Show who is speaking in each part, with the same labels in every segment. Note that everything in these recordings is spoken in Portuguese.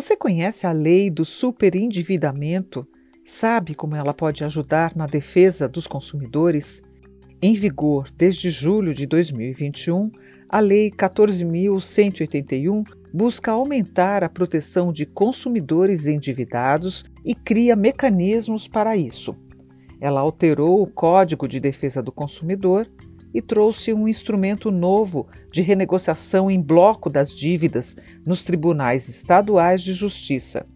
Speaker 1: Você conhece a lei do superendividamento? Sabe como ela pode ajudar na defesa dos consumidores? Em vigor desde julho de 2021, a Lei 14.181 busca aumentar a proteção de consumidores endividados e cria mecanismos para isso. Ela alterou o Código de Defesa do Consumidor e trouxe um instrumento novo de renegociação em bloco das dívidas nos tribunais estaduais de justiça.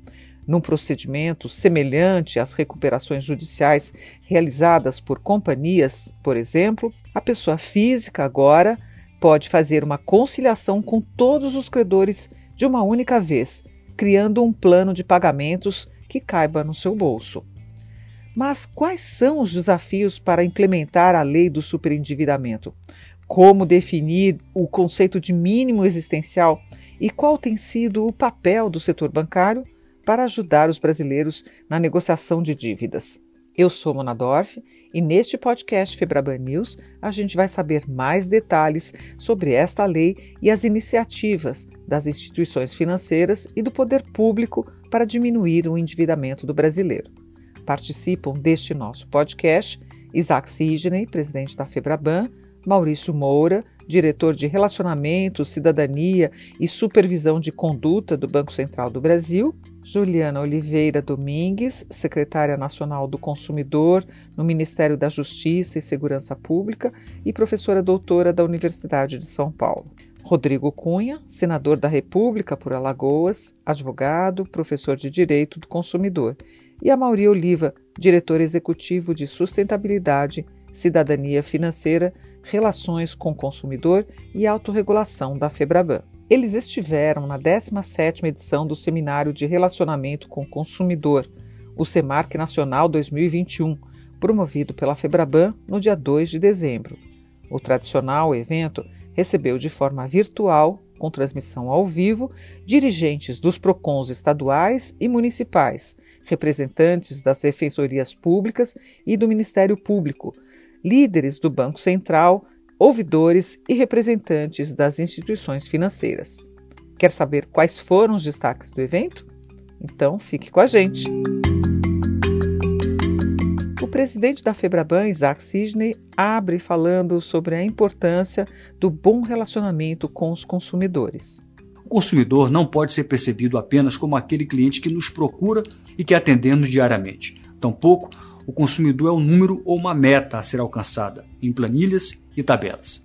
Speaker 1: Num procedimento semelhante às recuperações judiciais realizadas por companhias, por exemplo, a pessoa física agora pode fazer uma conciliação com todos os credores de uma única vez, criando um plano de pagamentos que caiba no seu bolso. Mas quais são os desafios para implementar a lei do superendividamento? Como definir o conceito de mínimo existencial e qual tem sido o papel do setor bancário para ajudar os brasileiros na negociação de dívidas? Eu sou Mona Dorf e neste podcast Febraban News a gente vai saber mais detalhes sobre esta lei e as iniciativas das instituições financeiras e do poder público para diminuir o endividamento do brasileiro. Participam deste nosso podcast Isaac Sidney, presidente da Febraban, Maurício Moura, diretor de Relacionamento, Cidadania e Supervisão de Conduta do Banco Central do Brasil, Juliana Oliveira Domingues, secretária nacional do Consumidor no Ministério da Justiça e Segurança Pública e professora doutora da Universidade de São Paulo. Rodrigo Cunha, senador da República por Alagoas, advogado, professor de Direito do Consumidor e a Mauri Oliva, diretor executivo de Sustentabilidade, Cidadania Financeira, Relações com o Consumidor e Autorregulação da Febraban. Eles estiveram na 17ª edição do Seminário de Relacionamento com o Consumidor, o SEMARC Nacional 2021, promovido pela Febraban no dia 2 de dezembro. O tradicional evento recebeu de forma virtual, com transmissão ao vivo, dirigentes dos PROCONs estaduais e municipais, representantes das defensorias públicas e do Ministério Público, líderes do Banco Central, ouvidores e representantes das instituições financeiras. Quer saber quais foram os destaques do evento? Então fique com a gente! O presidente da Febraban, Isaac Sidney, abre falando sobre a importância do bom relacionamento com os consumidores.
Speaker 2: O consumidor não pode ser percebido apenas como aquele cliente que nos procura e que atendemos diariamente. Tampouco, o consumidor é um número ou uma meta a ser alcançada em planilhas e tabelas.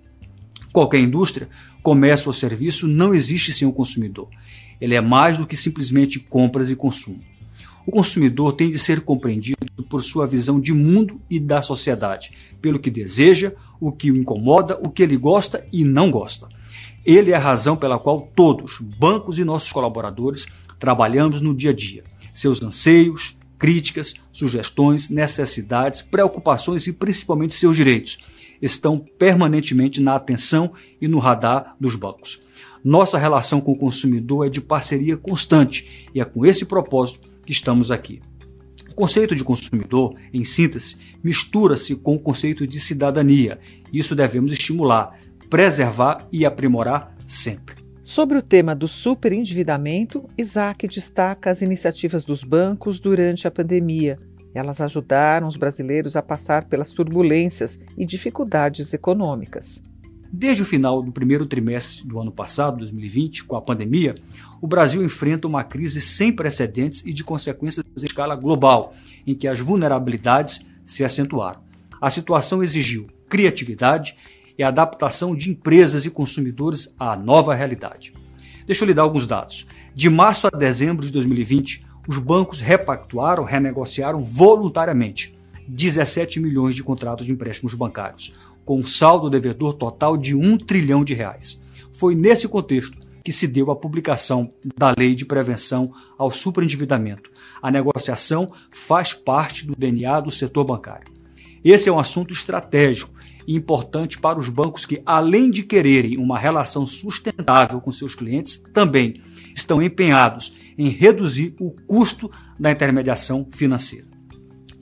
Speaker 2: Qualquer indústria, comércio ou serviço não existe sem o consumidor. Ele é mais do que simplesmente compras e consumo. O consumidor tem de ser compreendido por sua visão de mundo e da sociedade, pelo que deseja, o que o incomoda, o que ele gosta e não gosta. Ele é a razão pela qual todos, bancos e nossos colaboradores, trabalhamos no dia a dia. Seus anseios, críticas, sugestões, necessidades, preocupações e principalmente seus direitos estão permanentemente na atenção e no radar dos bancos. Nossa relação com o consumidor é de parceria constante e é com esse propósito que estamos aqui. O conceito de consumidor, em síntese, mistura-se com o conceito de cidadania. Isso devemos estimular, preservar e aprimorar sempre.
Speaker 1: Sobre o tema do superendividamento, Isaac destaca as iniciativas dos bancos durante a pandemia. Elas ajudaram os brasileiros a passar pelas turbulências e dificuldades econômicas.
Speaker 2: Desde o final do primeiro trimestre do ano passado, 2020, com a pandemia, o Brasil enfrenta uma crise sem precedentes e de consequências em escala global, em que as vulnerabilidades se acentuaram. A situação exigiu criatividade e adaptação de empresas e consumidores à nova realidade. Deixa eu lhe dar alguns dados. De março a dezembro de 2020, os bancos repactuaram, renegociaram voluntariamente 17 milhões de contratos de empréstimos bancários, com um saldo devedor total de 1 trilhão de reais. Foi nesse contexto que se deu a publicação da Lei de Prevenção ao Superendividamento. A negociação faz parte do DNA do setor bancário. Esse é um assunto estratégico e importante para os bancos que, além de quererem uma relação sustentável com seus clientes, também estão empenhados em reduzir o custo da intermediação financeira.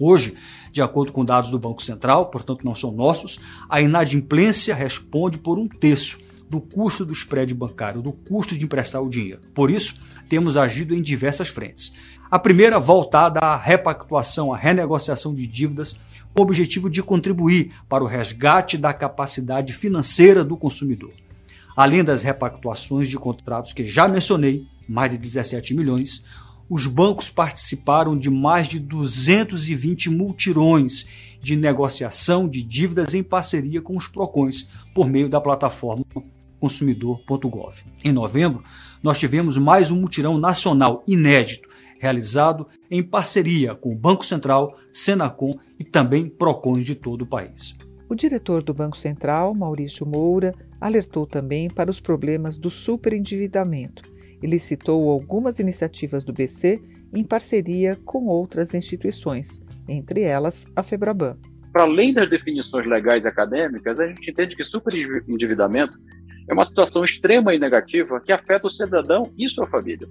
Speaker 2: Hoje, de acordo com dados do Banco Central, portanto não são nossos, a inadimplência responde por um terço, do custo do spread bancário, do custo de emprestar o dinheiro. Por isso, temos agido em diversas frentes. A primeira voltada à repactuação, à renegociação de dívidas, com o objetivo de contribuir para o resgate da capacidade financeira do consumidor. Além das repactuações de contratos que já mencionei, mais de 17 milhões, os bancos participaram de mais de 220 multirões de negociação de dívidas em parceria com os PROCONs, por meio da plataforma consumidor.gov. Em novembro, nós tivemos mais um mutirão nacional inédito, realizado em parceria com o Banco Central, Senacom e também PROCONs de todo o país.
Speaker 1: O diretor do Banco Central, Maurício Moura, alertou também para os problemas do superendividamento ele citou algumas iniciativas do BC em parceria com outras instituições, entre elas a Febraban.
Speaker 3: Para além das definições legais e acadêmicas, a gente entende que superendividamento é uma situação extrema e negativa que afeta o cidadão e sua família,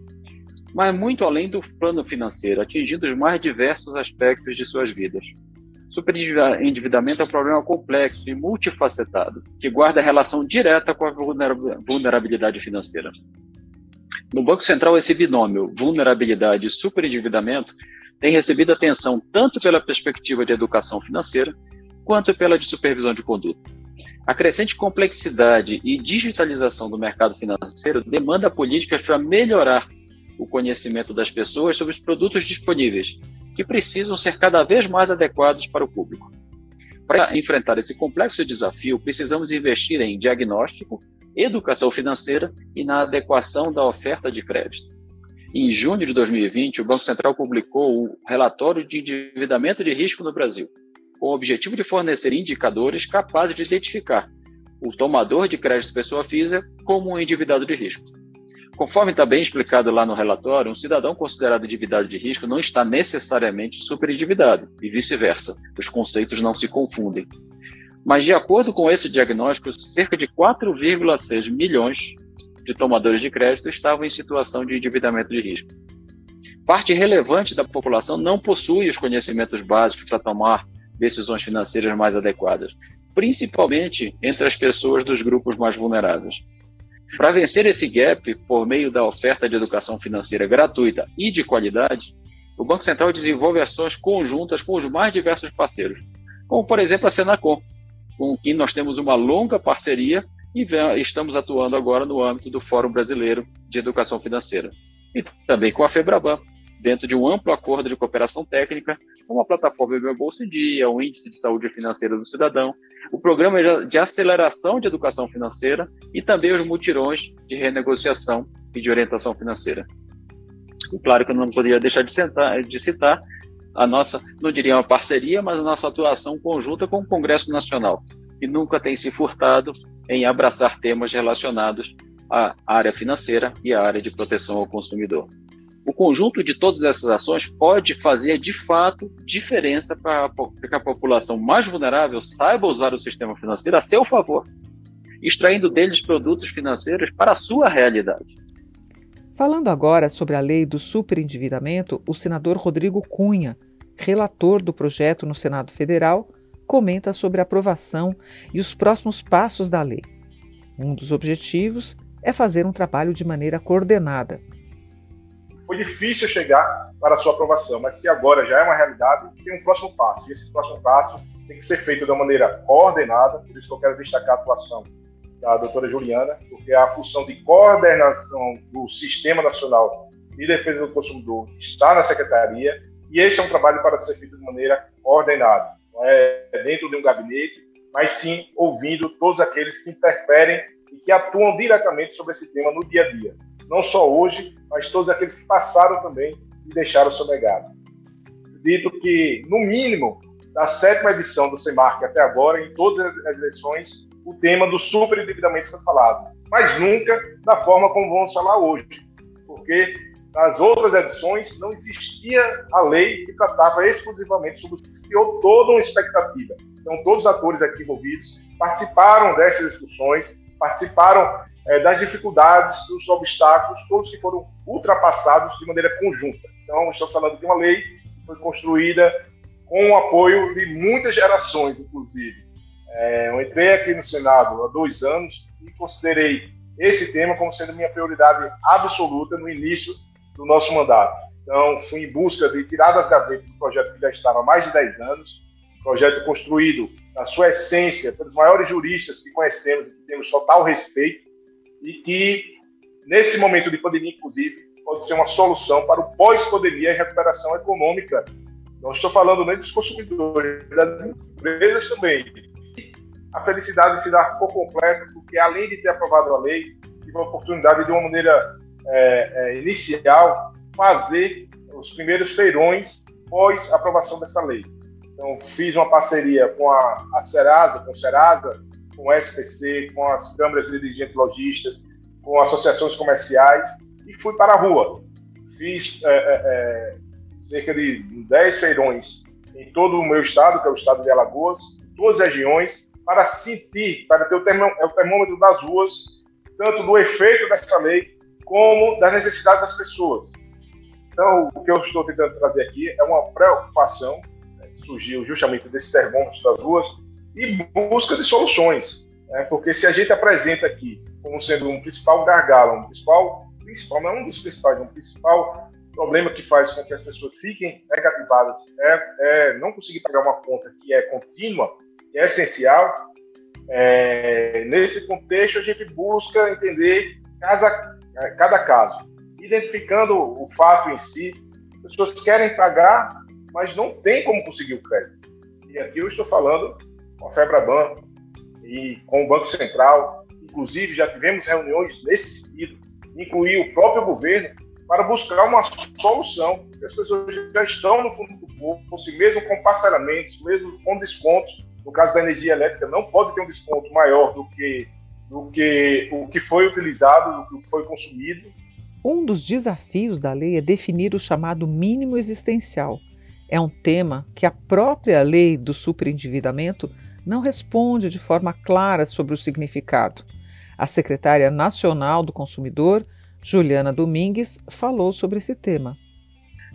Speaker 3: mas muito além do plano financeiro, atingindo os mais diversos aspectos de suas vidas. Superendividamento é um problema complexo e multifacetado, que guarda relação direta com a vulnerabilidade financeira. No Banco Central, esse binômio vulnerabilidade e superendividamento tem recebido atenção tanto pela perspectiva de educação financeira quanto pela de supervisão de conduta. A crescente complexidade e digitalização do mercado financeiro demanda políticas para melhorar o conhecimento das pessoas sobre os produtos disponíveis, que precisam ser cada vez mais adequados para o público. Para enfrentar esse complexo desafio, precisamos investir em diagnóstico, educação financeira e na adequação da oferta de crédito. Em junho de 2020, o Banco Central publicou o relatório de endividamento de risco no Brasil, com o objetivo de fornecer indicadores capazes de identificar o tomador de crédito pessoa física como um endividado de risco. Conforme está bem explicado lá no relatório, um cidadão considerado endividado de risco não está necessariamente superendividado e vice-versa. Os conceitos não se confundem. Mas, de acordo com esse diagnóstico, cerca de 4,6 milhões de tomadores de crédito estavam em situação de endividamento de risco. Parte relevante da população não possui os conhecimentos básicos para tomar decisões financeiras mais adequadas, principalmente entre as pessoas dos grupos mais vulneráveis. Para vencer esse gap por meio da oferta de educação financeira gratuita e de qualidade, o Banco Central desenvolve ações conjuntas com os mais diversos parceiros, como por exemplo a Senacom, com quem nós temos uma longa parceria e estamos atuando agora no âmbito do Fórum Brasileiro de Educação Financeira. E também com a FEBRABAN, dentro de um amplo acordo de cooperação técnica, como a plataforma Meu Bolsa Dia, o Índice de Saúde Financeira do Cidadão, o Programa de Aceleração de Educação Financeira e também os mutirões de renegociação e de orientação financeira. E claro que eu não poderia deixar de, sentar, de citar a nossa, não diria uma parceria, mas a nossa atuação conjunta com o Congresso Nacional, que nunca tem se furtado em abraçar temas relacionados à área financeira e à área de proteção ao consumidor. O conjunto de todas essas ações pode fazer, de fato, diferença para que a população mais vulnerável saiba usar o sistema financeiro a seu favor, extraindo deles produtos financeiros para a sua realidade.
Speaker 1: Falando agora sobre a lei do superendividamento, o senador Rodrigo Cunha relator do projeto no Senado Federal, comenta sobre a aprovação e os próximos passos da lei. Um dos objetivos é fazer um trabalho de maneira coordenada.
Speaker 4: Foi difícil chegar para a sua aprovação, mas que agora já é uma realidade, tem um próximo passo. E esse próximo passo tem que ser feito de uma maneira coordenada, por isso que eu quero destacar a atuação da doutora Juliana, porque a função de coordenação do Sistema Nacional de Defesa do Consumidor está na Secretaria e esse é um trabalho para ser feito de maneira ordenada, não é dentro de um gabinete, mas sim ouvindo todos aqueles que interferem e que atuam diretamente sobre esse tema no dia a dia. Não só hoje, mas todos aqueles que passaram também e deixaram seu legado. Dito que, no mínimo, da sétima edição do CEMARC até agora, em todas as eleições, o tema do superendividamento foi falado, mas nunca da forma como vamos falar hoje, porque nas outras edições, não existia a lei que tratava exclusivamente sobre isso. Criou toda uma expectativa. Então, todos os atores aqui envolvidos participaram dessas discussões, participaram é, das dificuldades, dos obstáculos, todos que foram ultrapassados de maneira conjunta. Então, estamos falando de uma lei que foi construída com o apoio de muitas gerações, inclusive. É, eu entrei aqui no Senado há dois anos e considerei esse tema como sendo minha prioridade absoluta no início do nosso mandato. Então, fui em busca de tirar das gavetas um projeto que já estava há mais de 10 anos, projeto construído na sua essência pelos maiores juristas que conhecemos e que temos total respeito, e que, nesse momento de pandemia, inclusive, pode ser uma solução para o pós-pandemia e recuperação econômica. Não estou falando nem dos consumidores, das empresas também. A felicidade se dá por completo, porque além de ter aprovado a lei, tive a oportunidade de uma maneira é, é, inicial fazer os primeiros feirões pós aprovação dessa lei. Então, fiz uma parceria com a, a Serasa, com Serasa, com o SPC, com as câmaras de dirigentes lojistas, com associações comerciais e fui para a rua. Fiz é, é, é cerca de 10 feirões em todo o meu estado, que é o estado de Alagoas, duas regiões, para sentir, para ter o, termômetro das ruas, tanto do efeito dessa lei, como das necessidades das pessoas. Então, o que eu estou tentando trazer aqui é uma preocupação surgiu justamente desse termômetro das ruas e busca de soluções. Né? Porque se a gente apresenta aqui como sendo um principal gargalo, um principal, principal não é um dos principais, um principal problema que faz com que as pessoas fiquem negativadas é, é não conseguir pagar uma conta que é contínua, que é essencial. É, nesse contexto, a gente busca entender casa, cada caso, identificando o fato em si. As pessoas querem pagar, mas não tem como conseguir o crédito. E aqui eu estou falando com a FEBRABAN e com o Banco Central. Inclusive, já tivemos reuniões nesse sentido, incluir o próprio governo, para buscar uma solução. As pessoas já estão no fundo do poço, mesmo com parcelamentos, mesmo com descontos. No caso da energia elétrica, não pode ter um desconto maior do que, do que o que foi utilizado, do que foi consumido.
Speaker 1: Um dos desafios da lei é definir o chamado mínimo existencial. É um tema que a própria lei do superendividamento não responde de forma clara sobre o significado. A secretária nacional do consumidor, Juliana Domingues, falou sobre esse tema.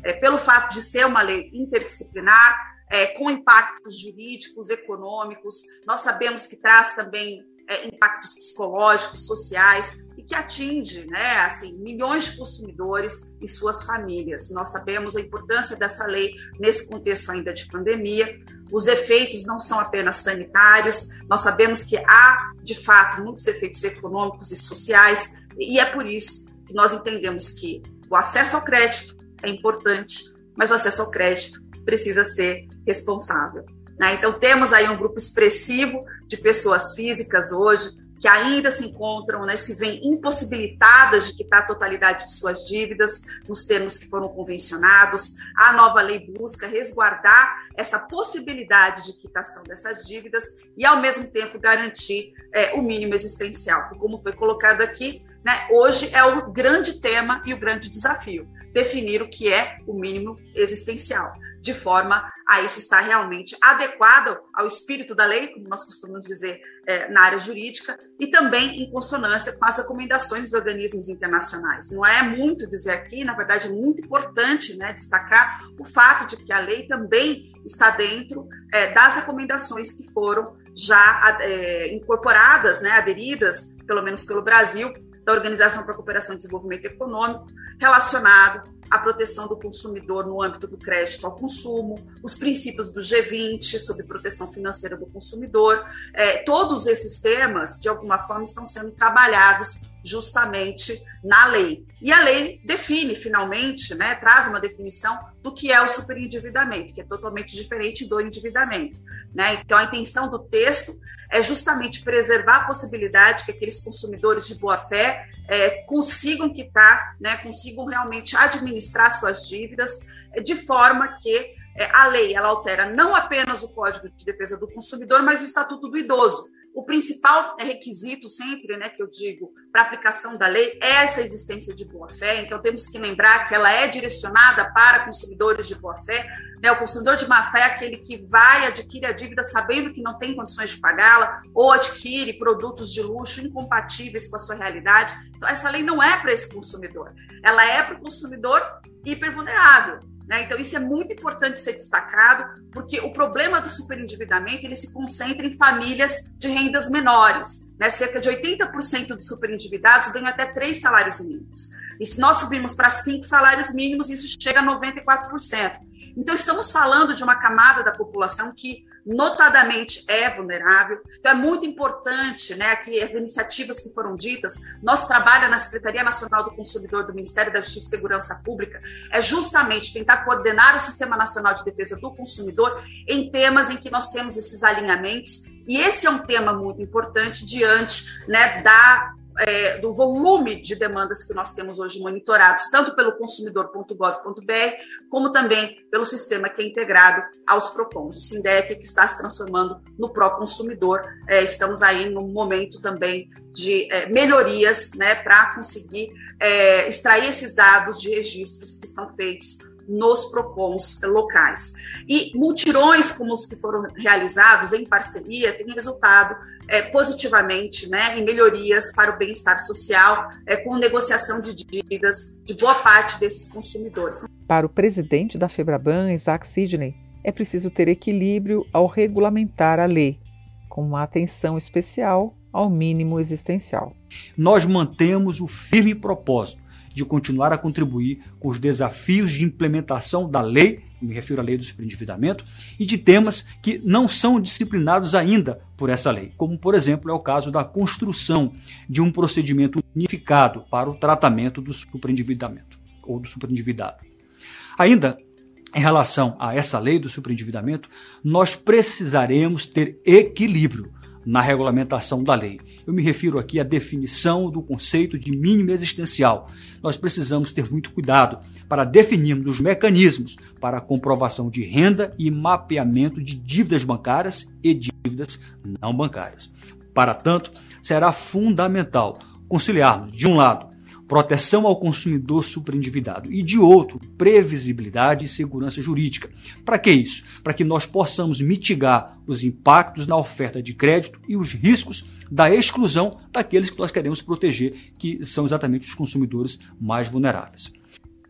Speaker 5: É, pelo fato de ser uma lei interdisciplinar, é, com impactos jurídicos, econômicos, nós sabemos que traz também é, impactos psicológicos, sociais e que atinge, né, assim, milhões de consumidores e suas famílias. Nós sabemos a importância dessa lei nesse contexto ainda de pandemia. Os efeitos não são apenas sanitários. Nós sabemos que há, de fato, muitos efeitos econômicos e sociais e é por isso que nós entendemos que o acesso ao crédito é importante, mas o acesso ao crédito precisa ser responsável. Né? Então, temos aí um grupo expressivo de pessoas físicas hoje que ainda se encontram, né, se veem impossibilitadas de quitar a totalidade de suas dívidas nos termos que foram convencionados. A nova lei busca resguardar essa possibilidade de quitação dessas dívidas e, ao mesmo tempo, garantir é, o mínimo existencial. Como foi colocado aqui, né, hoje é o grande tema e o grande desafio definir o que é o mínimo existencial de forma a isso estar realmente adequado ao espírito da lei, como nós costumamos dizer é, na área jurídica, e também em consonância com as recomendações dos organismos internacionais. Não é muito dizer aqui, na verdade, é muito importante né, destacar o fato de que a lei também está dentro é, das recomendações que foram já é, incorporadas, né, aderidas, pelo menos pelo Brasil, da Organização para a Cooperação e Desenvolvimento Econômico, relacionado à proteção do consumidor no âmbito do crédito ao consumo, os princípios do G20 sobre proteção financeira do consumidor. É, todos esses temas, de alguma forma, estão sendo trabalhados justamente na lei. E a lei define, finalmente, né, traz uma definição do que é o superendividamento, que é totalmente diferente do endividamento. Né? Então, a intenção do texto é justamente preservar a possibilidade que aqueles consumidores de boa fé é, consigam quitar, né, consigam realmente administrar suas dívidas é, de forma que é, a lei ela altera não apenas o Código de Defesa do Consumidor, mas o Estatuto do Idoso, o principal requisito sempre, né, que eu digo, para aplicação da lei é essa existência de boa-fé. Então, temos que lembrar que ela é direcionada para consumidores de boa-fé. Né? O consumidor de má-fé é aquele que vai, adquire a dívida sabendo que não tem condições de pagá-la, ou adquire produtos de luxo incompatíveis com a sua realidade. Então, essa lei não é para esse consumidor. Ela é para o consumidor hipervulnerável, Né? Então, isso é muito importante ser destacado, porque o problema do superendividamento ele se concentra em famílias de rendas menores. Né? Cerca de 80% dos superendividados ganham até três salários mínimos. E se nós subirmos para cinco salários mínimos, isso chega a 94%. Então, estamos falando de uma camada da população que notadamente é vulnerável. Então, é muito importante né, que as iniciativas que foram ditas, nosso trabalho na Secretaria Nacional do Consumidor do Ministério da Justiça e Segurança Pública é justamente tentar coordenar o Sistema Nacional de Defesa do Consumidor em temas em que nós temos esses alinhamentos. E esse é um tema muito importante diante né, da é, do volume de demandas que nós temos hoje monitorados, tanto pelo consumidor.gov.br, como também pelo sistema que é integrado aos PROCONs, o SINDEP, que está se transformando no pró-consumidor. É, estamos aí num momento também de é, melhorias né, para conseguir é, extrair esses dados de registros que são feitos nos PROCONs locais. E multirões como os que foram realizados em parceria têm resultado é, positivamente né, em melhorias para o bem-estar social, é, com negociação de dívidas de boa parte desses consumidores.
Speaker 1: Para o presidente da Febraban, Isaac Sidney, é preciso ter equilíbrio ao regulamentar a lei, com uma atenção especial ao mínimo existencial.
Speaker 2: Nós mantemos o firme propósito de continuar a contribuir com os desafios de implementação da lei, me refiro à lei do superendividamento, e de temas que não são disciplinados ainda por essa lei, como por exemplo é o caso da construção de um procedimento unificado para o tratamento do superendividamento ou do superendividado. Ainda em relação a essa lei do superendividamento, nós precisaremos ter equilíbrio na regulamentação da lei. Eu me refiro aqui à definição do conceito de mínimo existencial. Nós precisamos ter muito cuidado para definirmos os mecanismos para a comprovação de renda e mapeamento de dívidas bancárias e dívidas não bancárias. Para tanto, será fundamental conciliarmos, de um lado, proteção ao consumidor superendividado e de outro, previsibilidade e segurança jurídica. Para que isso? Para que nós possamos mitigar os impactos na oferta de crédito e os riscos da exclusão daqueles que nós queremos proteger, que são exatamente os consumidores mais vulneráveis.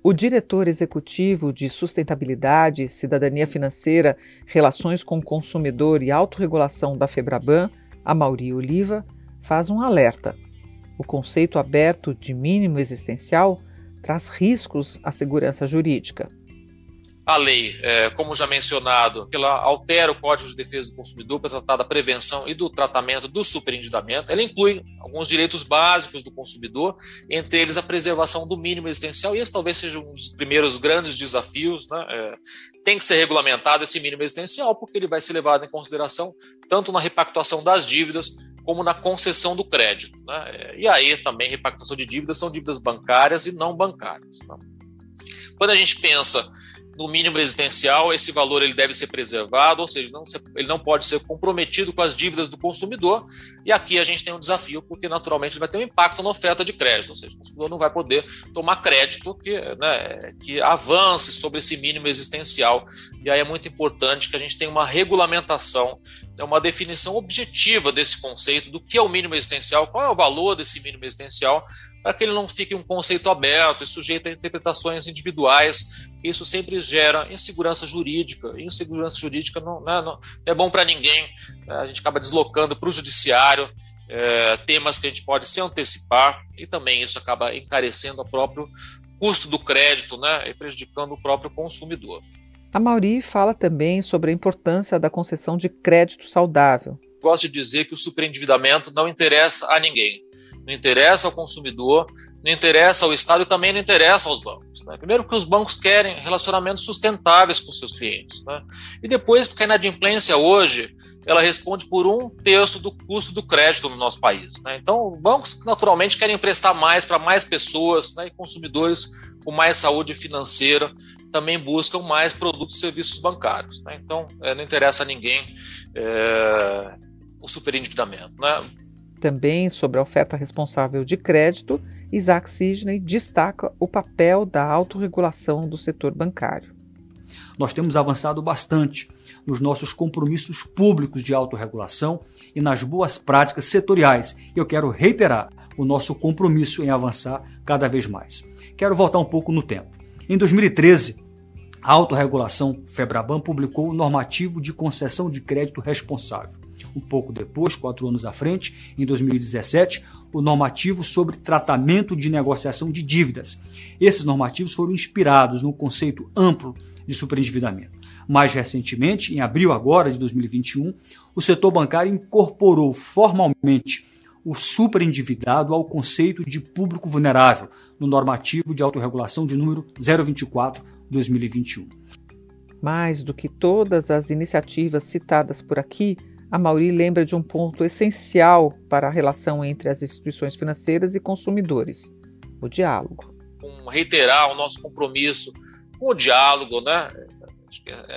Speaker 1: O diretor executivo de Sustentabilidade, Cidadania Financeira, Relações com o Consumidor e Autorregulação da Febraban, Amauri Oliva, faz um alerta o conceito aberto de mínimo existencial traz riscos à segurança jurídica.
Speaker 6: A lei, é, como já mencionado, ela altera o Código de Defesa do Consumidor para tratar da prevenção e do tratamento do superendividamento. Ela inclui alguns direitos básicos do consumidor, entre eles a preservação do mínimo existencial, e esse talvez seja um dos primeiros grandes desafios. Né? É, tem que ser regulamentado esse mínimo existencial, porque ele vai ser levado em consideração tanto na repactuação das dívidas como na concessão do crédito. Né? E aí também repactação de dívidas são dívidas bancárias e não bancárias. Tá? Quando a gente pensa no mínimo existencial, esse valor ele deve ser preservado, ou seja, não, ele não pode ser comprometido com as dívidas do consumidor. E aqui a gente tem um desafio, porque naturalmente vai ter um impacto na oferta de crédito, ou seja, o consumidor não vai poder tomar crédito que, né, que avance sobre esse mínimo existencial. E aí é muito importante que a gente tenha uma regulamentação, né, uma definição objetiva desse conceito do que é o mínimo existencial, qual é o valor desse mínimo existencial, para que ele não fique um conceito aberto e sujeito a interpretações individuais. Isso sempre gera insegurança jurídica. E insegurança jurídica não, né, não, não é bom para ninguém. Né? A gente acaba deslocando para o judiciário é, temas que a gente pode se antecipar e também isso acaba encarecendo o próprio custo do crédito né, e prejudicando o próprio consumidor.
Speaker 1: A Mauri fala também sobre a importância da concessão de crédito saudável.
Speaker 6: Gosto de dizer que o superendividamento não interessa a ninguém não interessa ao consumidor, não interessa ao Estado e também não interessa aos bancos. Né? Primeiro, porque os bancos querem relacionamentos sustentáveis com seus clientes. Né? E depois, porque a inadimplência hoje ela responde por um terço do custo do crédito no nosso país. Né? Então, bancos naturalmente querem emprestar mais para mais pessoas né? e consumidores com mais saúde financeira também buscam mais produtos e serviços bancários. Né? Então, é, não interessa a ninguém é, o superendividamento. Né?
Speaker 1: Também sobre a oferta responsável de crédito, Isaac Sidney destaca o papel da autorregulação do setor bancário.
Speaker 2: Nós temos avançado bastante nos nossos compromissos públicos de autorregulação e nas boas práticas setoriais. Eu quero reiterar o nosso compromisso em avançar cada vez mais. Quero voltar um pouco no tempo. Em 2013, A autorregulação Febraban publicou o normativo de concessão de crédito responsável. Um pouco depois, quatro anos à frente, em 2017, o normativo sobre tratamento de negociação de dívidas. Esses normativos foram inspirados no conceito amplo de superendividamento. Mais recentemente, em abril agora de 2021, o setor bancário incorporou formalmente o superendividado ao conceito de público vulnerável no normativo de autorregulação de número 024/2021.
Speaker 1: Mais do que todas as iniciativas citadas por aqui, a Mauri lembra de um ponto essencial para a relação entre as instituições financeiras e consumidores: o diálogo.
Speaker 6: Um, reiterar o nosso compromisso com o diálogo, né?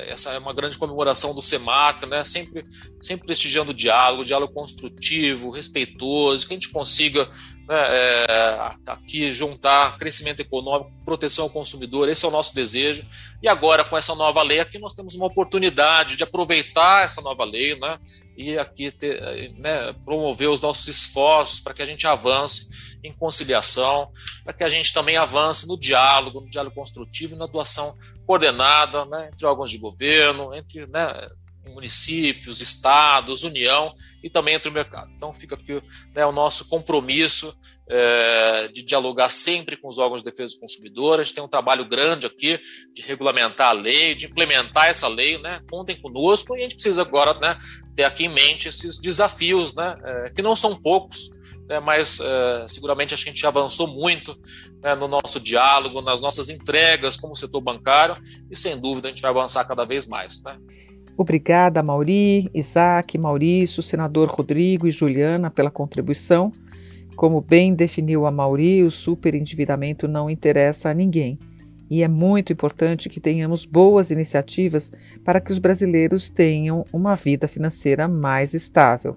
Speaker 6: Essa é uma grande comemoração do SEMAC, né? sempre, sempre prestigiando o diálogo, o diálogo construtivo, respeitoso, que a gente consiga é, aqui juntar crescimento econômico, proteção ao consumidor, esse é o nosso desejo. E agora, com essa nova lei, aqui nós temos uma oportunidade de aproveitar essa nova lei né, e aqui ter, né, promover os nossos esforços para que a gente avance em conciliação, para que a gente também avance no diálogo, no diálogo construtivo e na atuação coordenada né, entre órgãos de governo, entre né, municípios, estados, União e também entre o mercado. Então fica aqui né, o nosso compromisso é, de dialogar sempre com os órgãos de defesa do consumidor. A gente tem um trabalho grande aqui de regulamentar a lei, de implementar essa lei. Né? Contem conosco e a gente precisa agora né, ter aqui em mente esses desafios, né, é, que não são poucos, né, mas é, seguramente a gente avançou muito né, no nosso diálogo, nas nossas entregas como setor bancário, e sem dúvida a gente vai avançar cada vez mais. Né?
Speaker 1: Obrigada, Mauri, Isaac, Maurício, senador Rodrigo e Juliana pela contribuição. Como bem definiu a Mauri, o superendividamento não interessa a ninguém. E é muito importante que tenhamos boas iniciativas para que os brasileiros tenham uma vida financeira mais estável.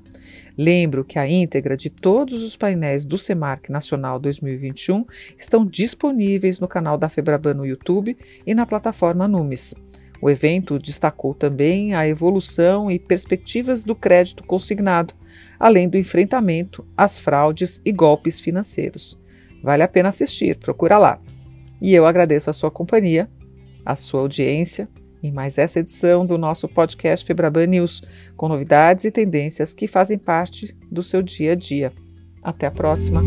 Speaker 1: Lembro que a íntegra de todos os painéis do SEMARC Nacional 2021 estão disponíveis no canal da Febraban no YouTube e na plataforma Numis. O evento destacou também a evolução e perspectivas do crédito consignado, além do enfrentamento às fraudes e golpes financeiros. Vale a pena assistir, procura lá. E eu agradeço a sua companhia, a sua audiência em mais essa edição do nosso podcast Febraban News, com novidades e tendências que fazem parte do seu dia a dia. Até a próxima!